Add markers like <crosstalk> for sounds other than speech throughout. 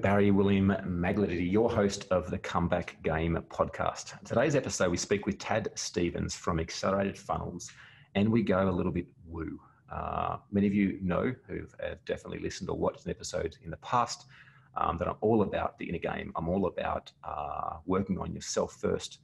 Barry William Magledy, your host of the Comeback Game podcast. Today's episode, we speak with Tad Stephens from Accelerated Funnels, and we go a little bit woo. Uh, many of you know who have definitely listened or watched an episode in the past um, that I'm all about the inner game. I'm all about uh, working on yourself first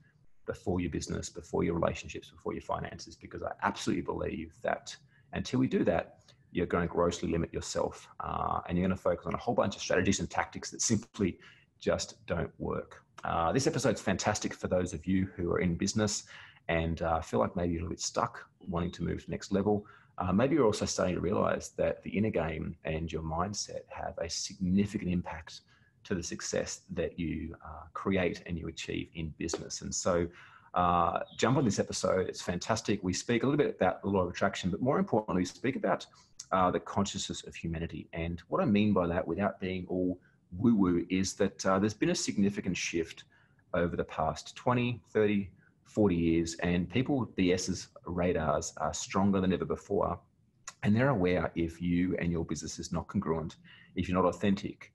before your business, before your relationships, before your finances, because I absolutely believe that until we do that, you're going to grossly limit yourself uh, and you're going to focus on a whole bunch of strategies and tactics that simply just don't work. Uh, this episode's fantastic for those of you who are in business and uh, feel like maybe you're a little bit stuck, wanting to move to the next level. Uh, maybe you're also starting to realize that the inner game and your mindset have a significant impact to the success that you uh, create and you achieve in business. And so, uh, jump on this episode. It's fantastic. We speak a little bit about the law of attraction, but more importantly, we speak about uh, the consciousness of humanity. And what I mean by that, without being all woo woo, is that uh, there's been a significant shift over the past 20, 30, 40 years, and people, BS's radars are stronger than ever before. And they're aware if you and your business is not congruent, if you're not authentic.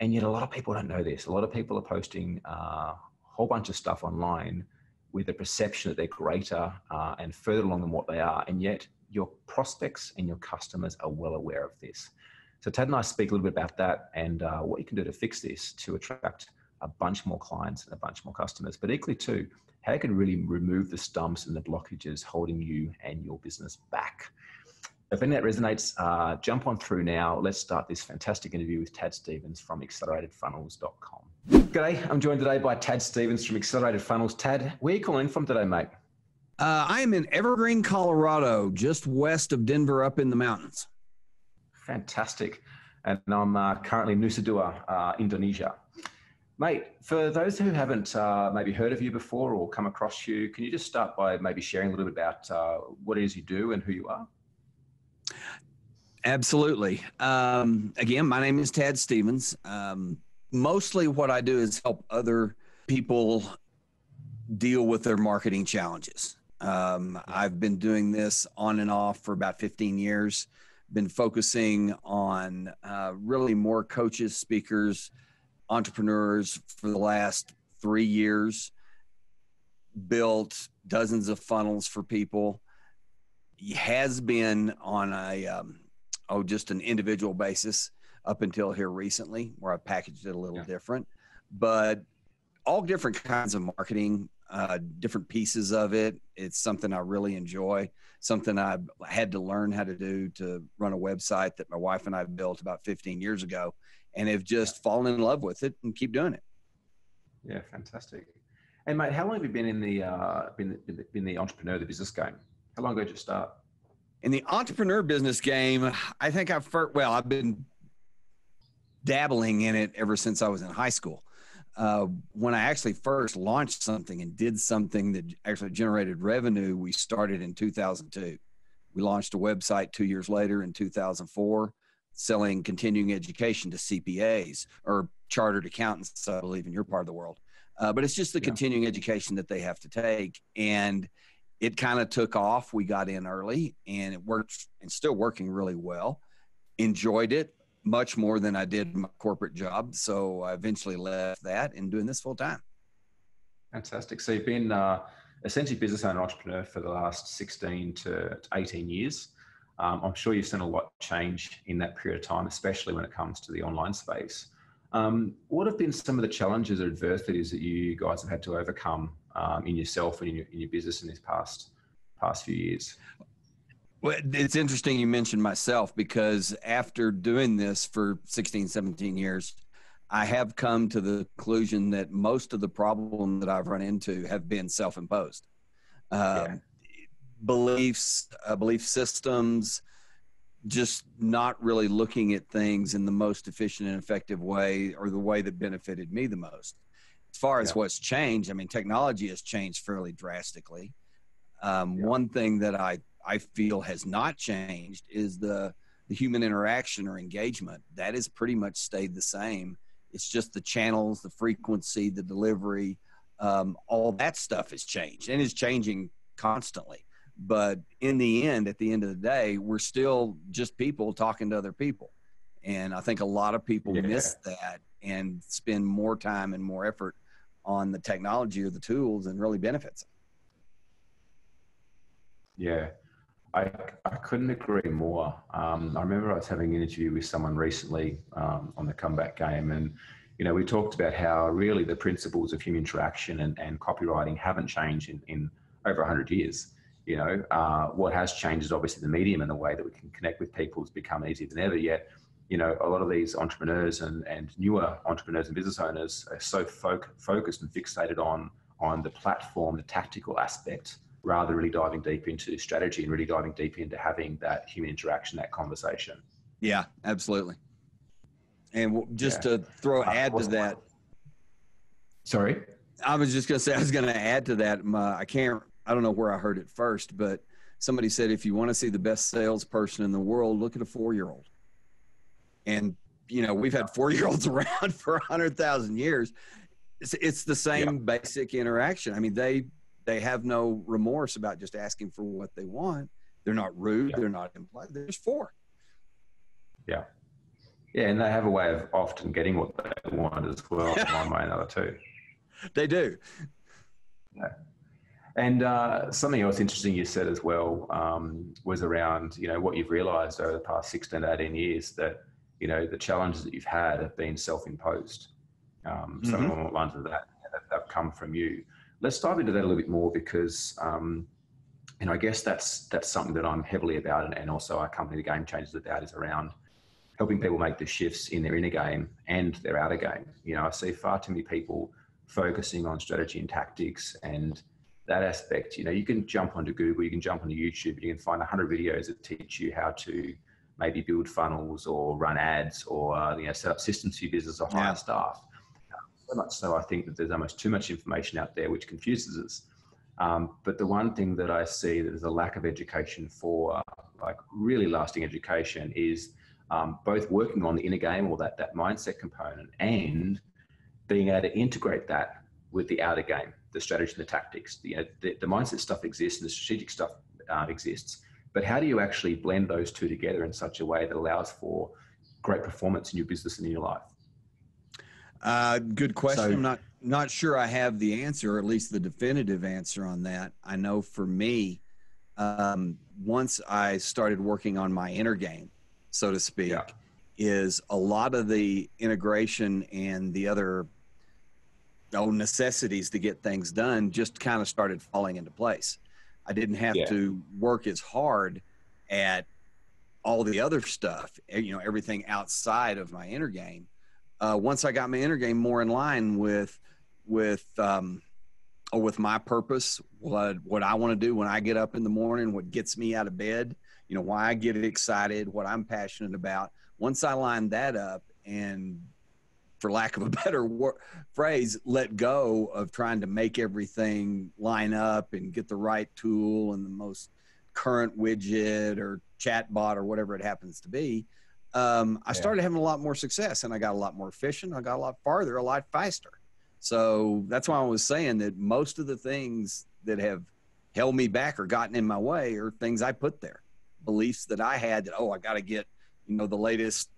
And yet, a lot of people don't know this. A lot of people are posting uh, a whole bunch of stuff online with the perception that they're greater uh, and further along than what they are. And yet, your prospects and your customers are well aware of this. So Tad and I speak a little bit about that and uh, what you can do to fix this to attract a bunch more clients and a bunch more customers, but equally too, how you can really remove the stumps and the blockages holding you and your business back. If any of that resonates, uh, jump on through now. Let's start this fantastic interview with Tad Stephens from acceleratedfunnels.com. G'day, I'm joined today by Tad Stephens from Accelerated Funnels. Tad, where are you calling from today, mate? Uh, I am in Evergreen, Colorado, just west of Denver, up in the mountains. Fantastic. And I'm uh, currently in Nusa Dua, uh, Indonesia. Mate, for those who haven't uh, maybe heard of you before or come across you, can you just start by maybe sharing a little bit about uh, what it is you do and who you are? Absolutely. Um, again, my name is Tad Stephens. Um, mostly what I do is help other people deal with their marketing challenges. Um, I've been doing this on and off for about 15 years. Been focusing on uh, really more coaches, speakers, entrepreneurs for the last three years. Built dozens of funnels for people. He has been on a um, oh just an individual basis up until here recently, where I packaged it a little yeah. different. But all different kinds of marketing uh, different pieces of it. It's something I really enjoy, something I had to learn how to do to run a website that my wife and I built about 15 years ago and have just fallen in love with it and keep doing it. Yeah, fantastic. And mate, how long have you been in the uh, been, been the entrepreneur, the business game? How long ago did you start? In the entrepreneur business game, I think I've first, well, I've been dabbling in it ever since I was in high school uh, when I actually first launched something and did something that actually generated revenue, we started in 2002. We launched a website two years later in 2004, selling continuing education to CPAs or chartered accountants, I believe, in your part of the world. Uh, but it's just the yeah. continuing education that they have to take. And it kind of took off. We got in early and it worked and still working really well. Enjoyed it much more than I did my corporate job. So I eventually left that and doing this full time. Fantastic. So you've been uh, essentially business owner entrepreneur for the last 16 to 18 years. Um, I'm sure you've seen a lot change in that period of time, especially when it comes to the online space. Um, what have been some of the challenges or adversities that you guys have had to overcome um, in yourself and in your, in your business in these past past few years? Well, it's interesting you mentioned myself because after doing this for 16, 17 years, I have come to the conclusion that most of the problem that I've run into have been self-imposed. Uh, yeah. Beliefs, uh, belief systems, just not really looking at things in the most efficient and effective way or the way that benefited me the most. As far as yeah. what's changed, I mean, technology has changed fairly drastically. Um, yeah. One thing that I I feel has not changed is the the human interaction or engagement. That has pretty much stayed the same. It's just the channels, the frequency, the delivery, um, all that stuff has changed and is changing constantly. But in the end, at the end of the day, we're still just people talking to other people. And I think a lot of people yeah. miss that and spend more time and more effort on the technology or the tools and really benefits. Yeah, I, I couldn't agree more. Um, I remember I was having an interview with someone recently um, on the comeback game, and you know we talked about how really the principles of human interaction and, and copywriting haven't changed in, in over 100 years. You know, uh, what has changed is obviously the medium and the way that we can connect with people has become easier than ever. Yet, you know, a lot of these entrepreneurs and, and newer entrepreneurs and business owners are so focused and fixated on on the platform, the tactical aspect rather really diving deep into strategy and really diving deep into having that human interaction, that conversation. Yeah, absolutely. And just yeah. to throw uh, add to that. Sorry, I was just going to say I was going to add to that. My, I can't. I don't know where I heard it first, but somebody said if you want to see the best salesperson in the world, look at a four-year-old. And you know we've had four-year-olds <laughs> around for a hundred thousand years. It's, it's the same yeah. basic interaction. I mean, they they have no remorse about just asking for what they want. They're not rude. Yeah. They're not implied. They're just for. Yeah. Yeah, and they have a way of often getting what they want as well, one way or another too. <laughs> They do. Yeah. And uh, something else interesting you said as well um, was around, you know, what you've realised over the past 16 to 18 years that, you know, the challenges that you've had have been self-imposed. Um, mm-hmm. Some along the lines of that have come from you let's dive into that a little bit more because um, and I guess that's that's something that I'm heavily about, and, and also our company, the Game Changers, about is around helping people make the shifts in their inner game and their outer game. You know, I see far too many people focusing on strategy and tactics and that aspect. You know, you can jump onto Google, you can jump onto YouTube, you can find 100 videos that teach you how to maybe build funnels or run ads or uh, you know set up systems for your business or hire yeah. staff so much so I think that there's almost too much information out there which confuses us. Um, but the one thing that I see that there's a lack of education for, like really lasting education, is um, both working on the inner game or that that mindset component and being able to integrate that with the outer game, the strategy and the tactics. The, the, the mindset stuff exists and the strategic stuff uh, exists. But how do you actually blend those two together in such a way that allows for great performance in your business and in your life? Uh, good question. So, I'm not not sure I have the answer, or at least the definitive answer on that. I know for me, um, once I started working on my inner game, so to speak, yeah. is a lot of the integration and the other oh, necessities to get things done just kind of started falling into place. I didn't have yeah. to work as hard at all the other stuff, you know, everything outside of my inner game uh, once I got my inner game more in line with with um, or with my purpose, what what I want to do when I get up in the morning, what gets me out of bed, you know, why I get excited, what I'm passionate about. Once I line that up, and for lack of a <laughs> better wor- phrase, let go of trying to make everything line up and get the right tool and the most current widget or chat bot or whatever it happens to be um, I yeah. started having a lot more success and I got a lot more efficient. I got a lot farther, a lot faster. So that's why I was saying that most of the things that have held me back or gotten in my way are things I put there. Beliefs that I had that, oh, I got to get, you know, the latest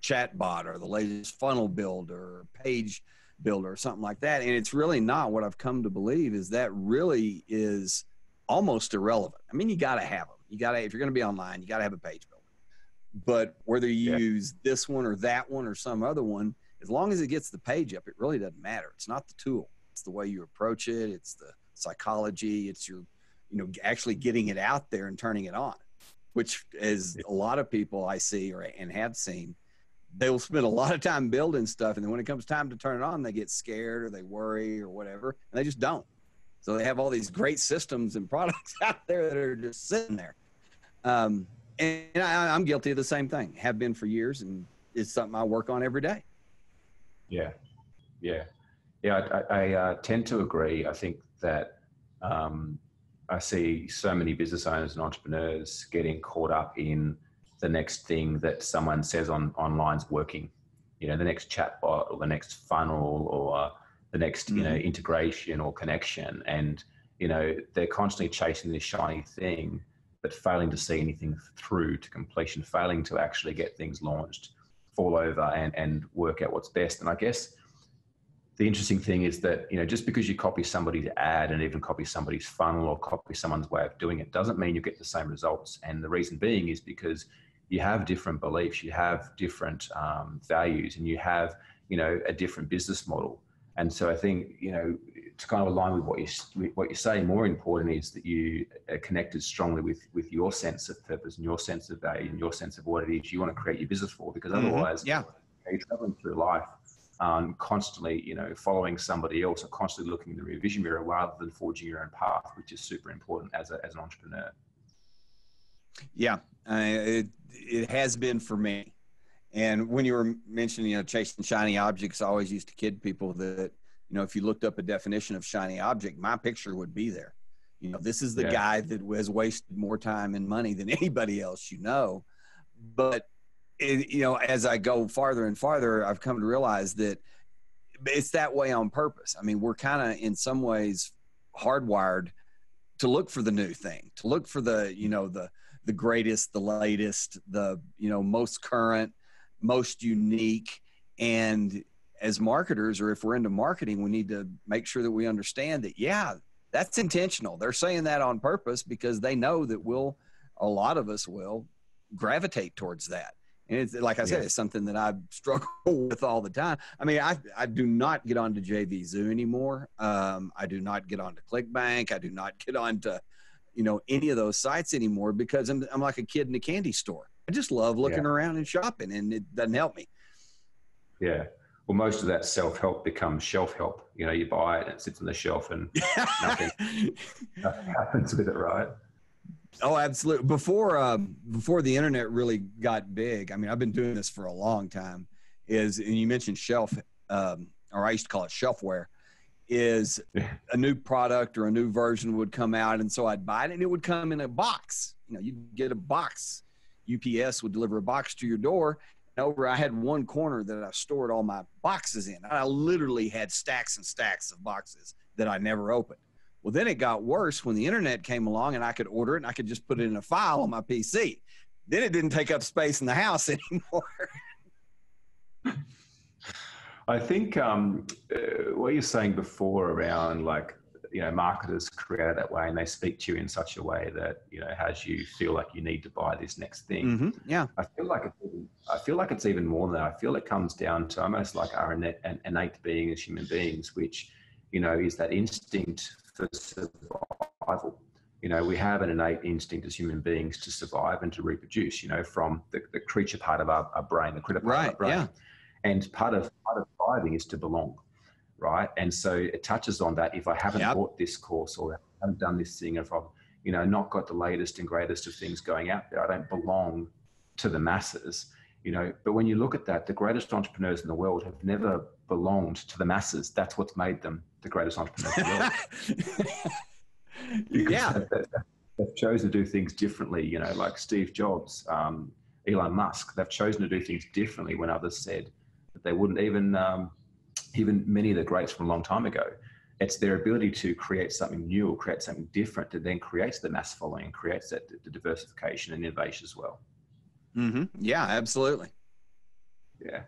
chat bot or the latest funnel builder or page builder or something like that. And it's really not what I've come to believe is that really is almost irrelevant. I mean, you got to have them. You got to, if you're going to be online, you got to have a page builder. But whether you yeah. use this one or that one or some other one, as long as it gets the page up, it really doesn't matter. It's not the tool. It's the way you approach it. It's the psychology. It's your, you know, actually getting it out there and turning it on, which is a lot of people I see or and have seen. They will spend a lot of time building stuff, and then when it comes time to turn it on, they get scared or they worry or whatever, and they just don't. So they have all these great systems and products <laughs> out there that are just sitting there. Um, and I, am guilty of the same thing. Have been for years, and it's something I work on every day. Yeah, yeah, yeah. I, I uh, tend to agree. I think that um, I see so many business owners and entrepreneurs getting caught up in the next thing that someone says on online's working. You know, the next chatbot or the next funnel or the next mm-hmm. you know mm-hmm. integration or connection, and you know they're constantly chasing this shiny thing but failing to see anything through to completion, failing to actually get things launched. fall over and, and work out what's best. And I guess the interesting thing is that you know just because you copy somebody's ad and even copy somebody's funnel or copy someone's way of doing it doesn't mean you get the same results and the reason being is because you have different beliefs you have different um, values and you have you know a different business model and so i think you know to kind of align with what you what you say more important is that you are connected strongly with with your sense of purpose and your sense of value and your sense of what it is you want to create your business for because mm-hmm. otherwise mm-hmm. yeah you're traveling through life um, constantly, you know, following somebody else or constantly looking in the rear vision mirror rather than forging your own path, which is super important as, a, as an entrepreneur. Yeah, uh, it, it has been for me. And when you were mentioning, you know, chasing shiny objects, I always used to kid people that, you know, if you looked up a definition of shiny object, my picture would be there. You know, this is the yeah. guy that has wasted more time and money than <laughs> anybody else you know. But it, you know, as I go farther and farther, I've come to realize that it's that way on purpose. I mean, we're kind of in some ways hardwired to look for the new thing, to look for the, you know, the the greatest, the latest, the, you know, most current, most unique and as marketers or if we're into marketing, we need to make sure that we understand that yeah, that's intentional. They're saying that on purpose because they know that we'll a lot of us will gravitate towards that and it's like I said, yeah. it's something that I struggle <laughs> with all the time. I mean, I I do not get onto JVZoo anymore. Um, I do not get onto ClickBank. I do not get onto, you know, any of those sites anymore because I'm I'm like a kid in a candy store. I just love looking yeah. around and shopping, and it doesn't help me. Yeah. Well, most of that self help becomes shelf help. You know, you buy it and it sits on the shelf, and nothing, <laughs> nothing happens with it, right? Oh, absolutely. Before uh, before the internet really got big, I mean, I've been doing this for a long time. Is and you mentioned shelf, um, or I used to call it shelfware. Is a new product or a new version would come out, and so I'd buy it, and it would come in a box. You know, you'd get a box. UPS would deliver a box to your door. And over, I had one corner that I stored all my boxes in. I literally had stacks and stacks of boxes that I never opened. Well, then it got worse when the internet came along and I could order it and I could just put it in a file on my PC. Then it didn't take up space in the house <laughs> anymore. I think um, uh, what you're saying before around like, you know, marketers create that way and they speak to you in such a way that, you know, has you feel like you need to buy this next thing. Mm-hmm. Yeah. I feel like it's even, I feel like it's even more than that. I feel it comes down to almost like our innate, innate being as human beings, which, you know, is that instinct for survival. You know, we have an innate instinct as human beings to survive and to reproduce, you know, from the, the creature part of our, our brain, the critter part of our brain. Yeah. And part of part of thriving is to belong, right? And so it touches on that. If I haven't yep. bought this course or I haven't done this thing, if I've you know not got the latest and greatest of things going out there, I don't belong to the masses. You know, but when you look at that, the greatest entrepreneurs in the world have never belonged to the masses. That's what's made them the greatest entrepreneurs in the world. <laughs> yeah. They've, they've, chosen to do things differently, you know, like Steve Jobs, um, Elon Musk. They've chosen to do things differently when others said that they wouldn't even, um, even many of the greats from a long time ago. It's their ability to create something new or create something different that then creates the mass following and creates that the diversification and innovation as well. Mm-hmm. Yeah, absolutely. Yeah.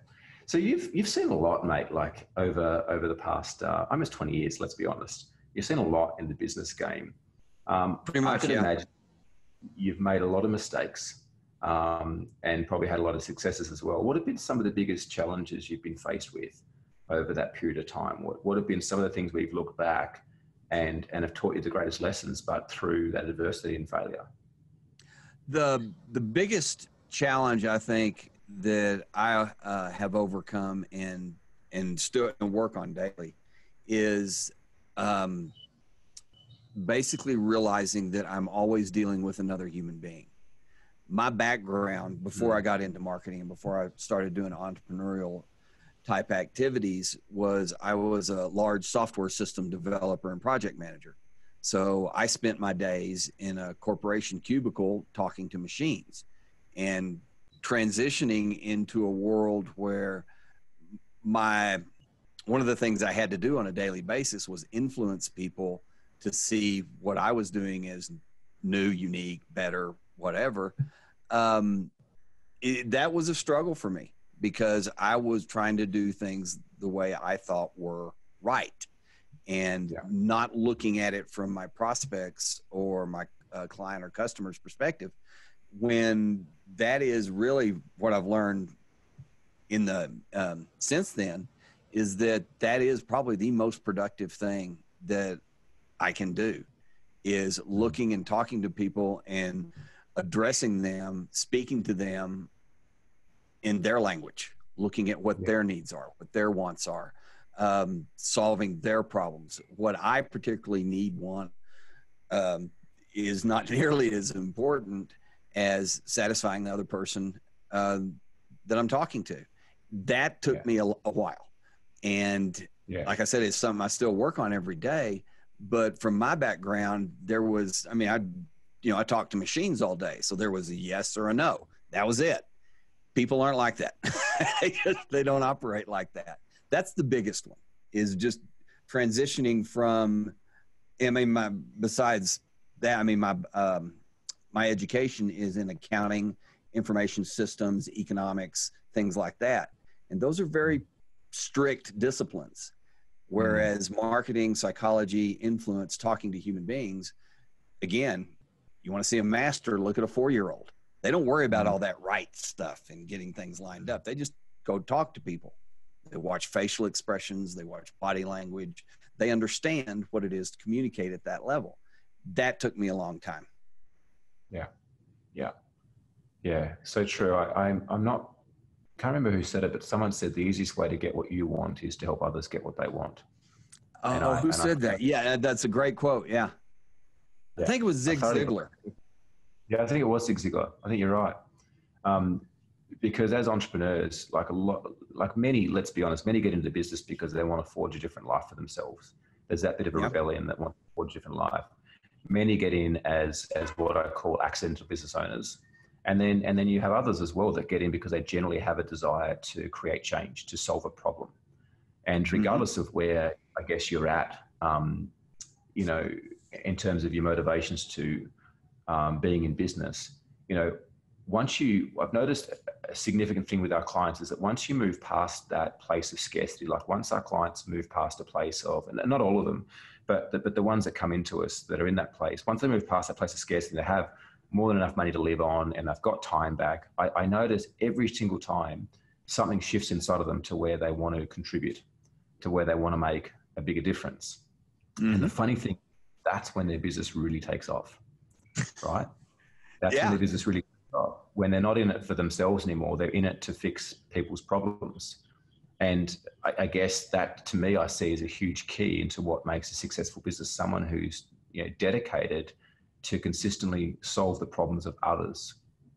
So you've you've seen a lot, mate. Like over over the past uh, almost twenty years. Let's be honest. You've seen a lot in the business game. Um, Pretty much, I can yeah. imagine you've made a lot of mistakes um, and probably had a lot of successes as well. What have been some of the biggest challenges you've been faced with over that period of time? What what have been some of the things we've looked back and and have taught you the greatest lessons, but through that adversity and failure? The the biggest challenge I think that I uh, have overcome and and still and work on daily is um, basically realizing that I'm always dealing with another human being. My background before I mm. got into marketing and before I started doing entrepreneurial type activities was I was a large software system developer and project manager. So I spent my days in a corporation cubicle talking to machines and transitioning into a world where my one of the things I had to do on a daily basis was influence people to see what I was doing as new, unique, better, whatever. Um, it, that was a struggle for me because I was trying to do things the way I thought were right and yeah. not looking at it from my prospects or my uh, client or customer's perspective when that is really what I've learned in the um, since then is that that is probably the most productive thing that I can do is looking and talking to people and addressing them, speaking to them in their language, looking at what yeah. their needs are, what their wants are, um, solving their problems. What I particularly need, want, um, is not <laughs> nearly as important as satisfying the other person uh, that I'm talking to. That took yeah. me a, a, while. And yeah. like I said, it's something I still work on every day. But from my background, there was, I mean, I, you know, I talked to machines all day. So there was a yes or a no. That was it. People aren't like that. <laughs> they don't operate like that. That's the biggest one is just transitioning from, I mean, my, besides that, I mean, my, um, my education is in accounting, information systems, economics, things like that. And those are very strict disciplines. Whereas mm-hmm. marketing, psychology, influence, talking to human beings, again, you want to see a master, look at a four year old. They don't worry about mm-hmm. all that right stuff and getting things lined up. They just go talk to people. They watch facial expressions, they watch body language, they understand what it is to communicate at that level. That took me a long time. Yeah. Yeah. Yeah. So true. I, I'm, I'm not can't remember who said it, but someone said the easiest way to get what you want is to help others get what they want. Oh, I, who said I, that? Yeah, that's a great quote. Yeah. yeah. I think it was Zig Ziglar. Yeah, I think it was Zig Ziglar. I think you're right. Um, because as entrepreneurs, like a lot, like many, let's be honest, many get into business because they want to forge a different life for themselves. There's that bit of a yep. rebellion that want to forge a different life. Many get in as as what I call accidental business owners and then and then you have others as well that get in because they generally have a desire to create change to solve a problem and mm-hmm. regardless mm-hmm. of where i guess you're at um, you know in terms of your motivations to um, being in business you know once you i've noticed a significant thing with our clients is that once you move past that place of scarcity like once our clients move past a place of and not all of them but the, but the ones that come into us that are in that place once they move past that place of scarcity they have more than enough money to live on and they've got time back, I, I notice every single time something shifts inside of them to where they want to contribute, to where they want to make a bigger difference. Mm-hmm. And the mm-hmm. funny thing, that's when their business really takes off, right? That's yeah. when their business really when they're not in it for themselves anymore. They're in it to fix people's problems. And I, I, guess that to me, I see as a huge key into what makes a successful business someone who's you know, dedicated to consistently solve the problems of others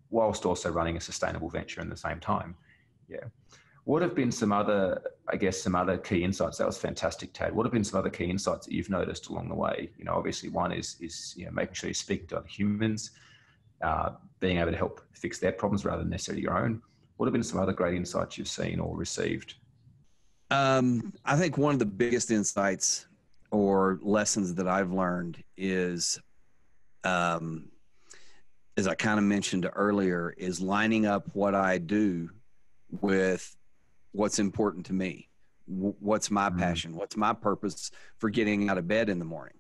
whilst also running a sustainable venture in the same time. Yeah. What have been some other, I guess, some other key insights? That was fantastic, Tad. What have been some other key insights that you've noticed along the way? You know, obviously one is is you know making sure you're speaking to other humans, uh, being able to help fix their problems rather than necessarily your own. What have been some other great insights you've seen or received? Um, I think one of the biggest insights or lessons that I've learned is um, as I kind of mentioned earlier, is lining up what I do with what's important to me. what's my mm-hmm. passion? What's my purpose for getting out of bed in the morning?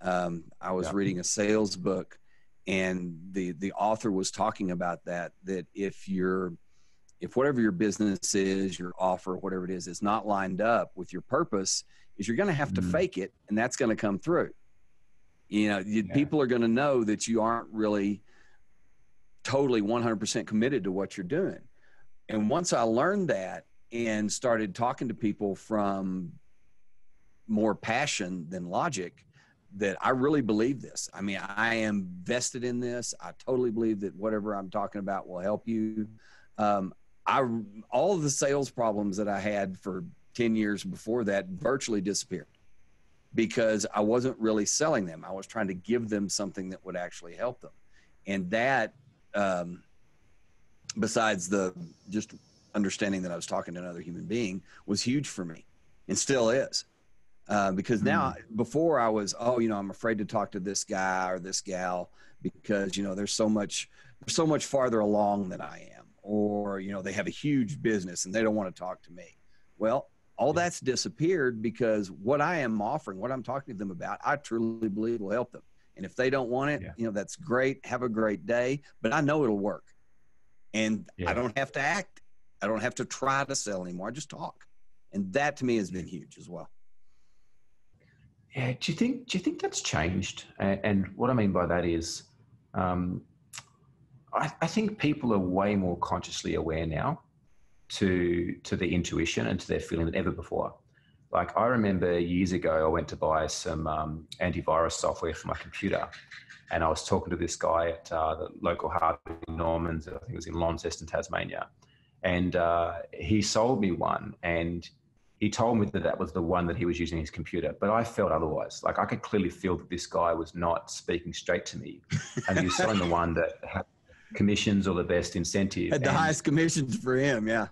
Um, I was yeah. reading a sales book, and the the author was talking about that. That if you're if whatever your business is, your offer, whatever it is, is not lined up with your purpose, is you're going to have to mm-hmm. fake it, and that's going to come through. You know, you, yeah. people are going to know that you aren't really totally 100% committed to what you're doing. And once I learned that and started talking to people from more passion than logic, that I really believe this. I mean, I am vested in this. I totally believe that whatever I'm talking about will help you. Um, I all the sales problems that I had for 10 years before that virtually disappeared because I wasn't really selling them. I was trying to give them something that would actually help them. And that, um, besides the just understanding that I was talking to another human being, was huge for me and still is. Uh, because now, mm. before I was, oh, you know, I'm afraid to talk to this guy or this gal because, you know, there's so much, so much farther along than I am. Or, you know they have a huge business and they don't want to talk to me well all that's disappeared because what i am offering what i'm talking to them about i truly believe will help them and if they don't want it yeah. you know that's great have a great day but i know it'll work and yeah. i don't have to act i don't have to try to sell anymore i just talk and that to me has been huge as well yeah do you think do you think that's changed and, what i mean by that is um, I, I think people are way more consciously aware now to to their intuition and to their feeling than ever before. Like I remember years ago, I went to buy some um, antivirus software for my computer, and I was talking to this guy at uh, the local Harvey Norman's. I think it was in Launceston, Tasmania, and uh, he sold me one, and he told me that that was the one that he was using his computer. But I felt otherwise. Like I could clearly feel that this guy was not speaking straight to me, and he was selling the one that had commissions or the best incentive. Had the and, highest commissions for him, yeah.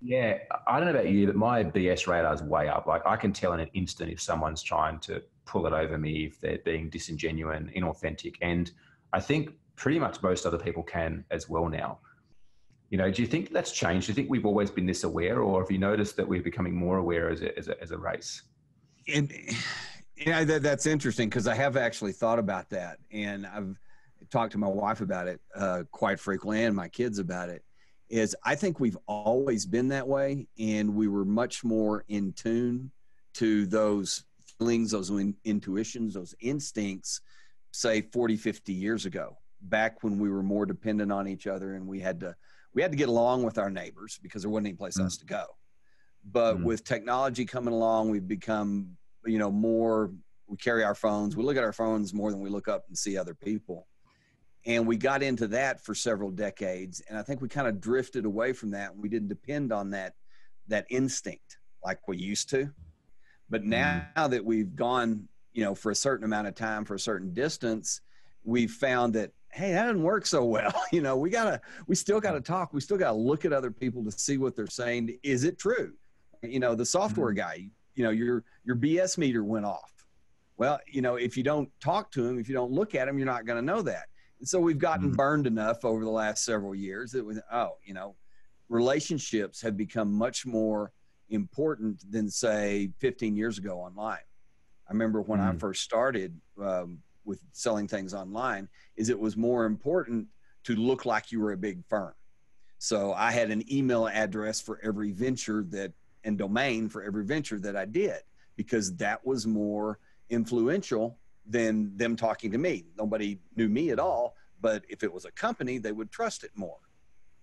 Yeah, I don't know about you, but my BS radar is way up. Like I can tell in an instant if someone's trying to pull it over me, if they're being disingenuous, inauthentic, and I think pretty much most other people can as well now. You know, do you think that's changed? Do you think we've always been this aware, or have you noticed that we're becoming more aware as a as a, as a race? And yeah, that, that's interesting because I have actually thought about that, and I've talked to my wife about it uh, quite frequently and my kids about it is I think we've always been that way and we were much more in tune to those feelings, those in, intuitions, those instincts, say 40, 50 years ago, back when we were more dependent on each other and we had to we had to get along with our neighbors because there wasn't any place mm. else to go. But mm. with technology coming along, we've become, you know, more we carry our phones. We look at our phones more than we look up and see other people and we got into that for several decades and i think we kind of drifted away from that we didn't depend on that that instinct like we used to but mm-hmm. now that we've gone you know for a certain amount of time for a certain distance we've found that hey that didn't work so well. <laughs> You know we gotta we still gotta talk. We still gotta look at other people to see what they're saying. Is it true? You know the software mm-hmm. guy you know your your bs meter went off. Well you know if you don't talk to him if you don't look at him you're not going to know that. And so we've gotten mm-hmm. burned enough over the last several years that was oh you know relationships have become much more important than say 15 years ago online. I remember when mm-hmm. i first started um, with selling things online is it was more important to look like you were a big firm so i had an email address for every venture that and domain for every venture that i did because that was more influential than them talking to me. Nobody knew me at all, but if it was a company, they would trust it more.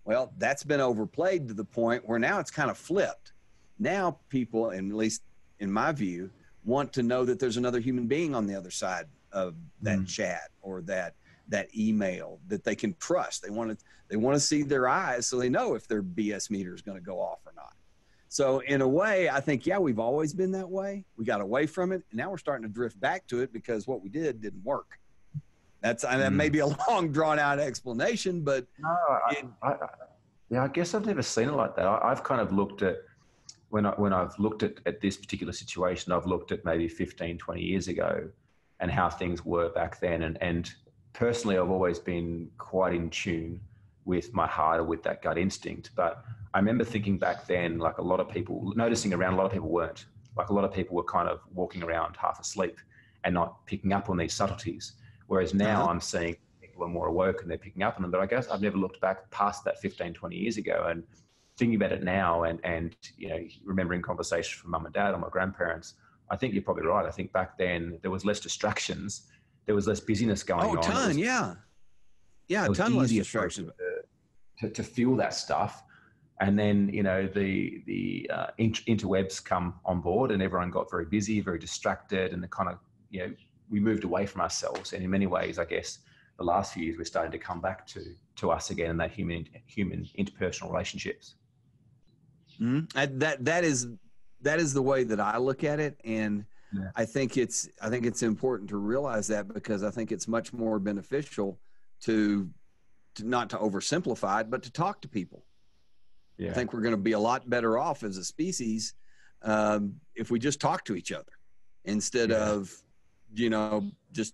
Well, that's been overplayed to the point where now it's kind of flipped. Now people, and at least in my view, want to know that there's another human being on the other side of that mm. chat or that that email that they can trust. They want to they want to see their eyes so they know if their BS meter is going to go off or not. So in a way, I think yeah, we've always been that way. We got away from it, and now we're starting to drift back to it because what we did didn't work. That's mm. that may be a <laughs> long, drawn out explanation, but no, I, I, I, yeah, I guess I've never seen it like that. I, have kind of looked at when I when I've looked at, at this particular situation, I've looked at maybe 15, 20 years ago, and how things were back then, and and personally, I've always been quite in tune with my heart or with that gut instinct, but I remember thinking back then, like a lot of people, noticing around a lot of people weren't. Like a lot of people were kind of walking around half asleep and not picking up on these subtleties. Whereas now uh-huh. I'm seeing people are more awoke and they're picking up on them. But I guess I've never looked back past that 15, 20 years ago and thinking about it now and, and you know, remembering conversations from mum and dad or my grandparents. I think you're probably right. I think back then there was less distractions. There was less busyness going on. oh, on. ton, was, yeah. Yeah, a ton less distractions. To, to, to feel that stuff and then you know the the uh, interwebs come on board and everyone got very busy very distracted and the kind of you know we moved away from ourselves and in many ways i guess the last few years we're starting to come back to to us again and that human human interpersonal relationships mm-hmm. that that is that is the way that i look at it and yeah. i think it's i think it's important to realize that because i think it's much more beneficial to, to not to oversimplify it but to talk to people yeah. I think we're going to be a lot better off as a species um, if we just talk to each other instead yeah. of, you know, just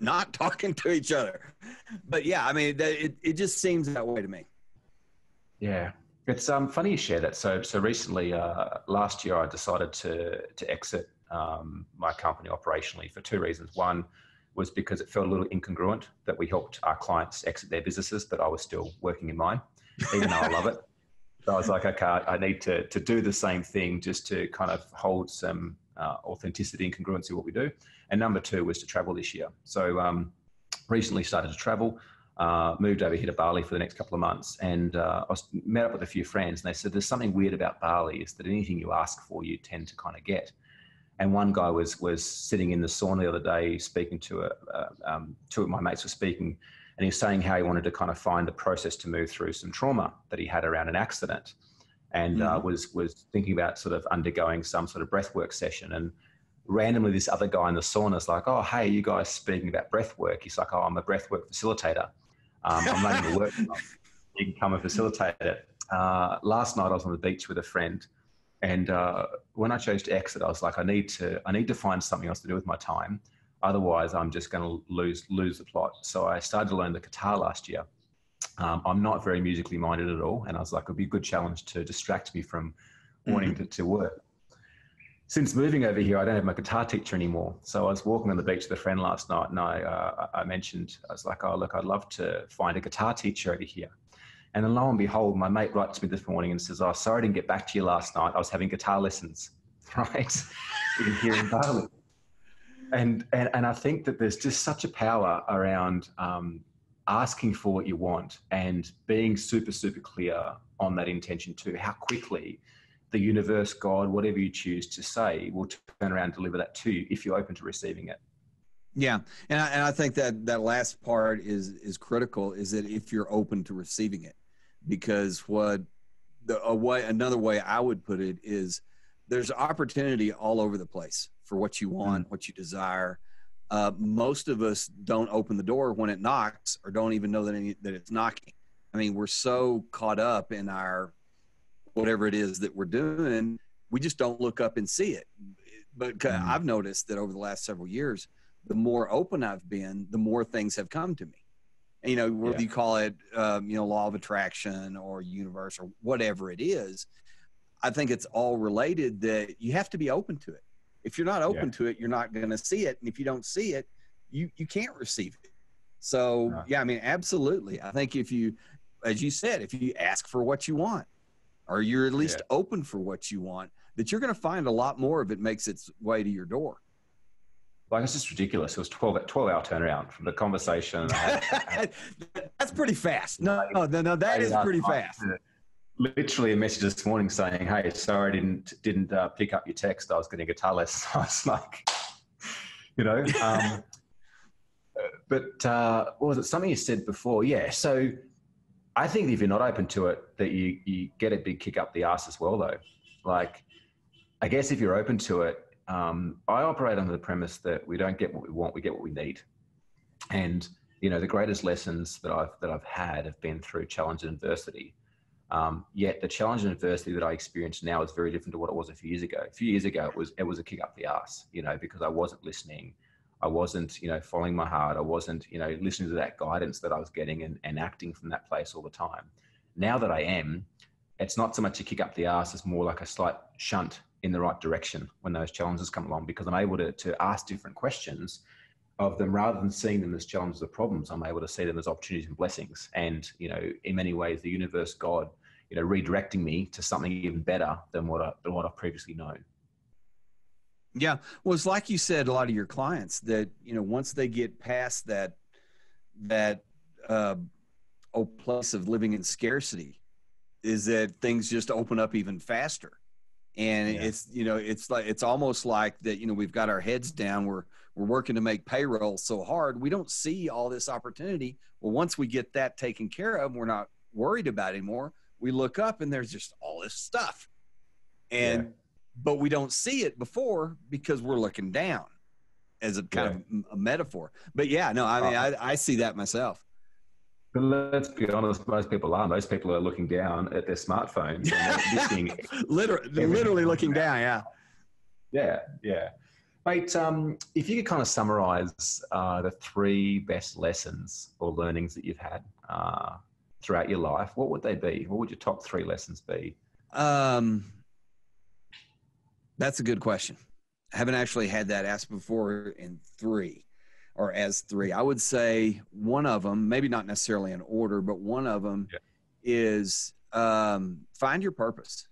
not <laughs> talking to each other. But yeah, I mean, it, it just seems that way to me. Yeah. It's um, funny you share that. So, so recently, uh, last year, I decided to to exit um, my company operationally for two reasons. One was because it felt a little incongruent that we helped our clients exit their businesses, but I was still working in mine, even though I love it. So I was like, okay, I need to to do the same thing just to kind of hold some uh, authenticity and congruency what we do. And number two was to travel this year. So um, recently started to travel uh, moved over here to Bali for the next couple of months, and uh, I was met up with a few friends, and they said there's something weird about Bali is that anything you ask for, you tend to kind of get. And one guy was was sitting in the sauna the other day, speaking to a uh, um, two of my mates were speaking, and he was saying how he wanted to kind of find the process to move through some trauma that he had around an accident, and uh, mm-hmm. was was thinking about sort of undergoing some sort of breathwork session and randomly this other guy in the sauna is like, oh, hey, you guys speaking about breath work. He's like, oh, I'm a breath work facilitator. Um, I'm running the workshop. You can come and facilitate it. Uh, last night I was on the beach with a friend, and uh, when I chose to exit, I was like, I need to, I need to find something else to do with my time. Otherwise, I'm just going to lose lose the plot. So I started to learn the guitar last year. Um, I'm not very musically minded at all, and I was like, it'd be a good challenge to distract me from wanting mm-hmm. to, to work since moving over here, I don't have my guitar teacher anymore. So I was walking on the beach with a friend last night, and I uh, I mentioned I was like, "Oh, look, I'd love to find a guitar teacher over here." And then lo and behold, my mate writes me this morning and says, "Oh, sorry I didn't get back to you last night. I was having guitar lessons, <laughs> right, in here in Bali." And, and and I think that there's just such a power around um, asking for what you want and being super super clear on that intention too. How quickly the universe, God, whatever you choose to say, will turn around and deliver that to you if you're open to receiving it. Yeah, and I, and I think that that last part is is critical. Is that if you're open to receiving it, because what the a way another way I would put it is there's opportunity all over the place for what you want, mm. what you desire. Uh, most of us don't open the door when it knocks, or don't even know that any, that it's knocking. I mean, we're so caught up in our whatever it is that we're doing, we just don't look up and see it. But mm-hmm. I've noticed that over the last several years, the more open I've been, the more things have come to me. And, you know, whether yeah. you call it, um, you know, law of attraction or universe or whatever it is, I think it's all related that you have to be open to it. If you're not open yeah. to it, you're not going to see it. And if you don't see it, you, you can't receive it. So, yeah, I mean, absolutely. I think if you, as you said, if you ask for what you want, or you're at least yeah. open for what you want, that you're going to find a lot more of it makes its way to your door. Like it's just ridiculous. It was 12, 12 hour turnaround from the conversation. <laughs> That's pretty fast. No, no, no, no that is pretty fast. Literally a message this morning saying, "Hey, sorry, I didn't didn't uh, pick up your text. I was getting a guitar lesson." <laughs> I was like, you know. Um, <laughs> but uh, what was it? Something you said before? Yeah. So I think if you're not open to it, that you you get a big kick up the ass as well, though. Like, I guess if you're open to it, um, I operate under the premise that we don't get what we want, we get what we need. And you know, the greatest lessons that I've that I've had have been through challenge and adversity. Um, yet the challenge and adversity that I experience now is very different to what it was a few years ago. A few years ago, it was it was a kick up the ass, you know, because I wasn't listening. I wasn't, you know, following my heart. I wasn't, you know, listening to that guidance that I was getting and, and acting from that place all the time. Now that I am, it's not so much a kick up the ass, it's more like a slight shunt in the right direction when those challenges come along because I'm able to, to ask different questions of them rather than seeing them as challenges or problems. I'm able to see them as opportunities and blessings. And, you know, in many ways, the universe, God, you know, redirecting me to something even better than what, I, than what I've previously known. Yeah. Well, it's like you said, a lot of your clients that, you know, once they get past that, that, uh, oh, place of living in scarcity is that things just open up even faster. And yeah. it's, you know, it's like, it's almost like that, you know, we've got our heads down. We're, we're working to make payroll so hard. We don't see all this opportunity. Well, once we get that taken care of, we're not worried about anymore. We look up and there's just all this stuff. And, yeah but we don't see it before because we're looking down as a kind yeah. of a metaphor. But yeah, no, I mean, I, I see that myself. But let's be honest, most people are. Most people are looking down at their smartphones and <laughs> literally, literally looking down. Yeah. Yeah. Yeah. Mate, um, if you could kind of summarize uh, the three best lessons or learnings that you've had uh, throughout your life, what would they be? What would your top three lessons be? Um, that's a good question. I haven't actually had that asked before in three or as three. I would say one of them, maybe not necessarily in order, but one of them yeah. is um, find your purpose.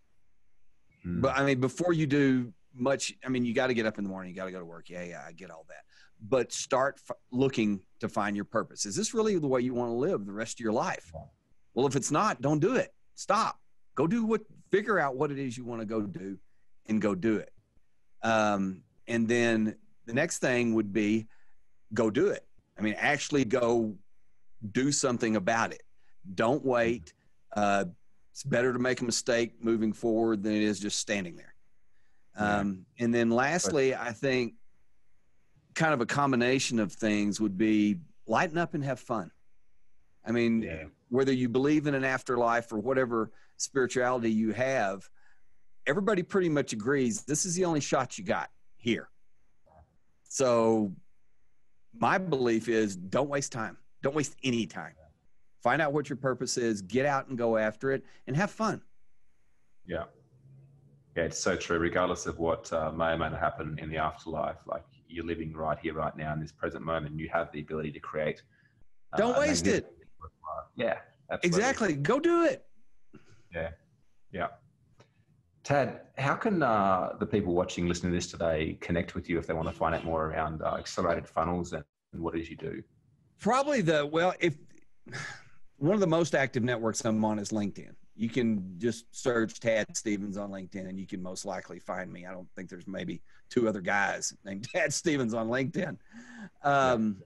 Hmm. But I mean, before you do much, I mean, you got to get up in the morning, you got to go to work. Yeah, yeah, I get all that. But start f- looking to find your purpose. Is this really the way you want to live the rest of your life? Well, if it's not, don't do it. Stop. Go do what, figure out what it is you want to go do and go do it. Um, and then the next thing would be go do it. I mean, actually go do something about it. Don't wait. Uh, it's better to make a mistake moving forward than it is just standing there. Um, and then lastly, I think kind of a combination of things would be lighten up and have fun. I mean, yeah. whether you believe in an afterlife or whatever spirituality you have, everybody pretty much agrees this is the only shot you got here. So, my belief is don't waste time. Don't waste any time. Find out what your purpose is, get out and go after it, and have fun. Yeah. Yeah, it's so true. Regardless of what uh, may or may not happen in the afterlife, like you're living right here, right now, in this present moment, you have the ability to create. Uh, don't waste it. Yeah, absolutely. exactly. Go do it. Yeah, yeah. Tad, how can uh, the people watching, listening to this today, connect with you if they want to find out more around uh, accelerated funnels and, and what it is you do? Probably the well, if <sighs> one of the most active networks I'm on is LinkedIn. You can just search Tad Stephens on LinkedIn, and you can most likely find me. I don't think there's maybe two other guys <laughs> named Tad Stephens on LinkedIn. Um.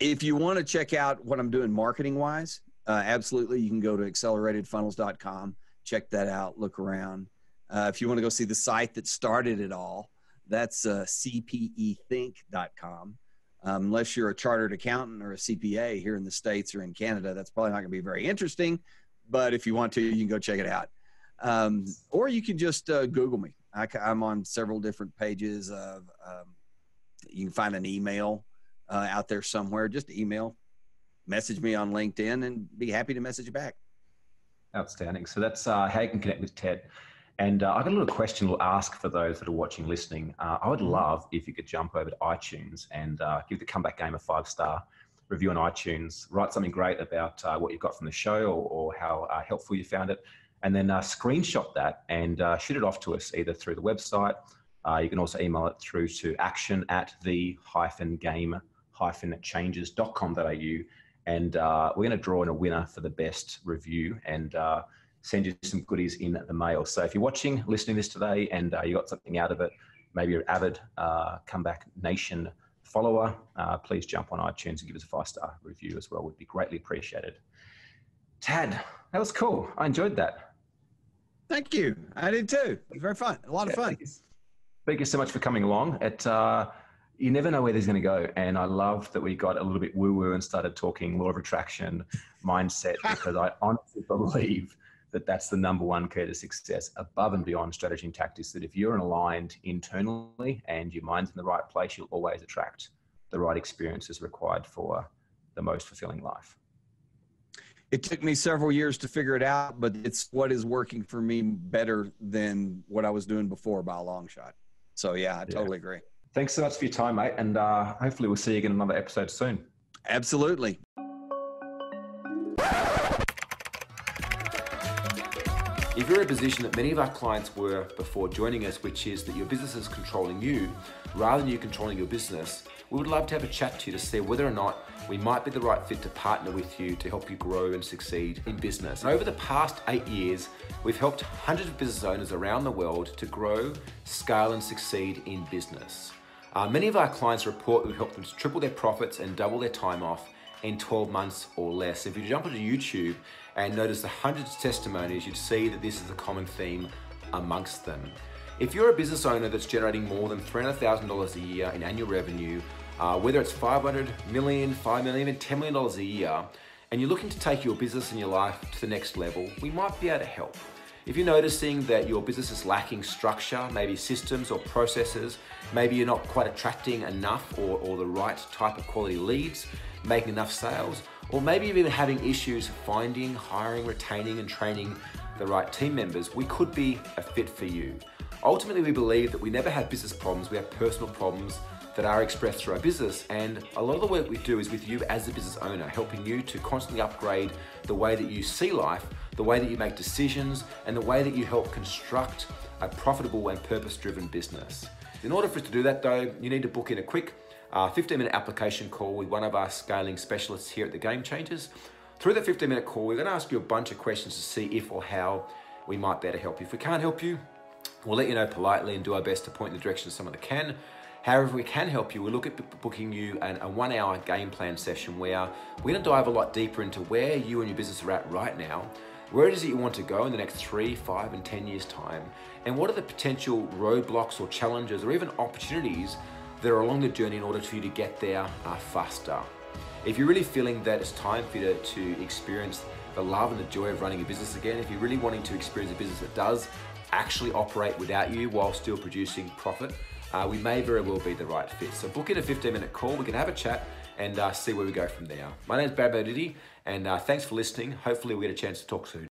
If you want to check out what I'm doing marketing wise, uh, absolutely, you can go to acceleratedfunnels.com check that out, look around. Uh, if you want to go see the site that started it all, that's uh, cpethink.com. Um, unless you're a chartered accountant or a CPA here in the States or in Canada, that's probably not going to be very interesting. But if you want to, you can go check it out. Um, or you can just uh, Google me. I, am on several different pages of, um, you can find an email uh, out there somewhere. Just email, message me on LinkedIn, and be happy to message you back. Outstanding. So that's uh, how you can connect with Ted. And uh, I've got a little question to ask for those that are watching, listening. Uh, I would mm-hmm. love if you could jump over to iTunes and uh, give the Comeback Game a five star review on iTunes. Write something great about uh, what you got from the show or, or how uh, helpful you found it. And then screenshot that and shoot it off to us either through the website. you can also email it through to action at the hyphen game hyphen changes.com.au and uh, we're going to draw in a winner for the best review and uh, send you some goodies in the mail. So if you're watching, listening to this today, and uh, you got something out of it, maybe you're an avid uh, Comeback Nation follower, uh, please jump on iTunes and give us a five star review as well. Would be greatly appreciated. Tad, that was cool. I enjoyed that. Thank you. I did too. It was very fun. A lot of fun. Thank you, thank you so much for coming along. It uh, you never know where this is going to go. And I love that we got a little bit woo woo and started talking law of attraction mindset because I honestly believe that that's the number one key to success above and beyond strategy and tactics. That if you're aligned internally and your mind's in the right place, you'll always attract the right experiences required for the most fulfilling life. It took me several years to figure it out, but it's what is working for me better than what I was doing before by a long shot. So, yeah, I totally agree. Thanks so much for your time, mate. And uh, hopefully we'll see you again in another episode soon. Absolutely. If you're in a position that many of our clients were before joining us, which is that your business is controlling you rather than you controlling your business, we would love to have a chat to you to see whether or not we might be the right fit to partner with you to help you grow and succeed in business. And over the past eight years, we've helped hundreds of business owners around the world to grow, scale, and succeed in business. Uh, many of our clients report we've helped them to triple their profits and double their time off in 12 months or less. If you jump onto YouTube and notice the hundreds of testimonies, you'd see that this is a common theme amongst them. If you're a business owner that's generating more than $300,000 a year in annual revenue, uh, whether it's 500 million, 5 million, even $10 million a year, and you're looking to take your business and your life to the next level, we might be able to help. If you're noticing that your business is lacking structure, maybe systems or processes, maybe you're not quite attracting enough or, or the right type of quality leads, making enough sales, or maybe you're even having issues finding, hiring, retaining, and training the right team members, we could be a fit for you. Ultimately, we believe that we never have business problems, we have personal problems that are expressed through our business. And a lot of the work we do is with you as a business owner, helping you to constantly upgrade the way that you see life, the way that you make decisions, and the way that you help construct a profitable and purpose driven business. In order for us to do that, though, you need to book in a quick uh, 15 minute application call with one of our scaling specialists here at the Game Changers. Through that 15 minute call, we're going to ask you a bunch of questions to see if or how we might better help you. If we can't help you, We'll let you know politely and do our best to point in the direction of someone that can. However, we can help you, we'll look at booking you an, a one hour game plan session where we're gonna dive a lot deeper into where you and your business are at right now, where it is that you want to go in the next three, five, and 10 years' time, and what are the potential roadblocks or challenges or even opportunities that are along the journey in order for you to get there uh, faster. If you're really feeling that it's time for you to, to experience the love and the joy of running a business again, if you're really wanting to experience a business that does actually operate without you while still producing profit, uh, we may very well be the right fit. So book in a 15 minute call. We can have a chat and uh, see where we go from there. My name is Barry Bodidi, and uh, thanks for listening. Hopefully we get a chance to talk soon.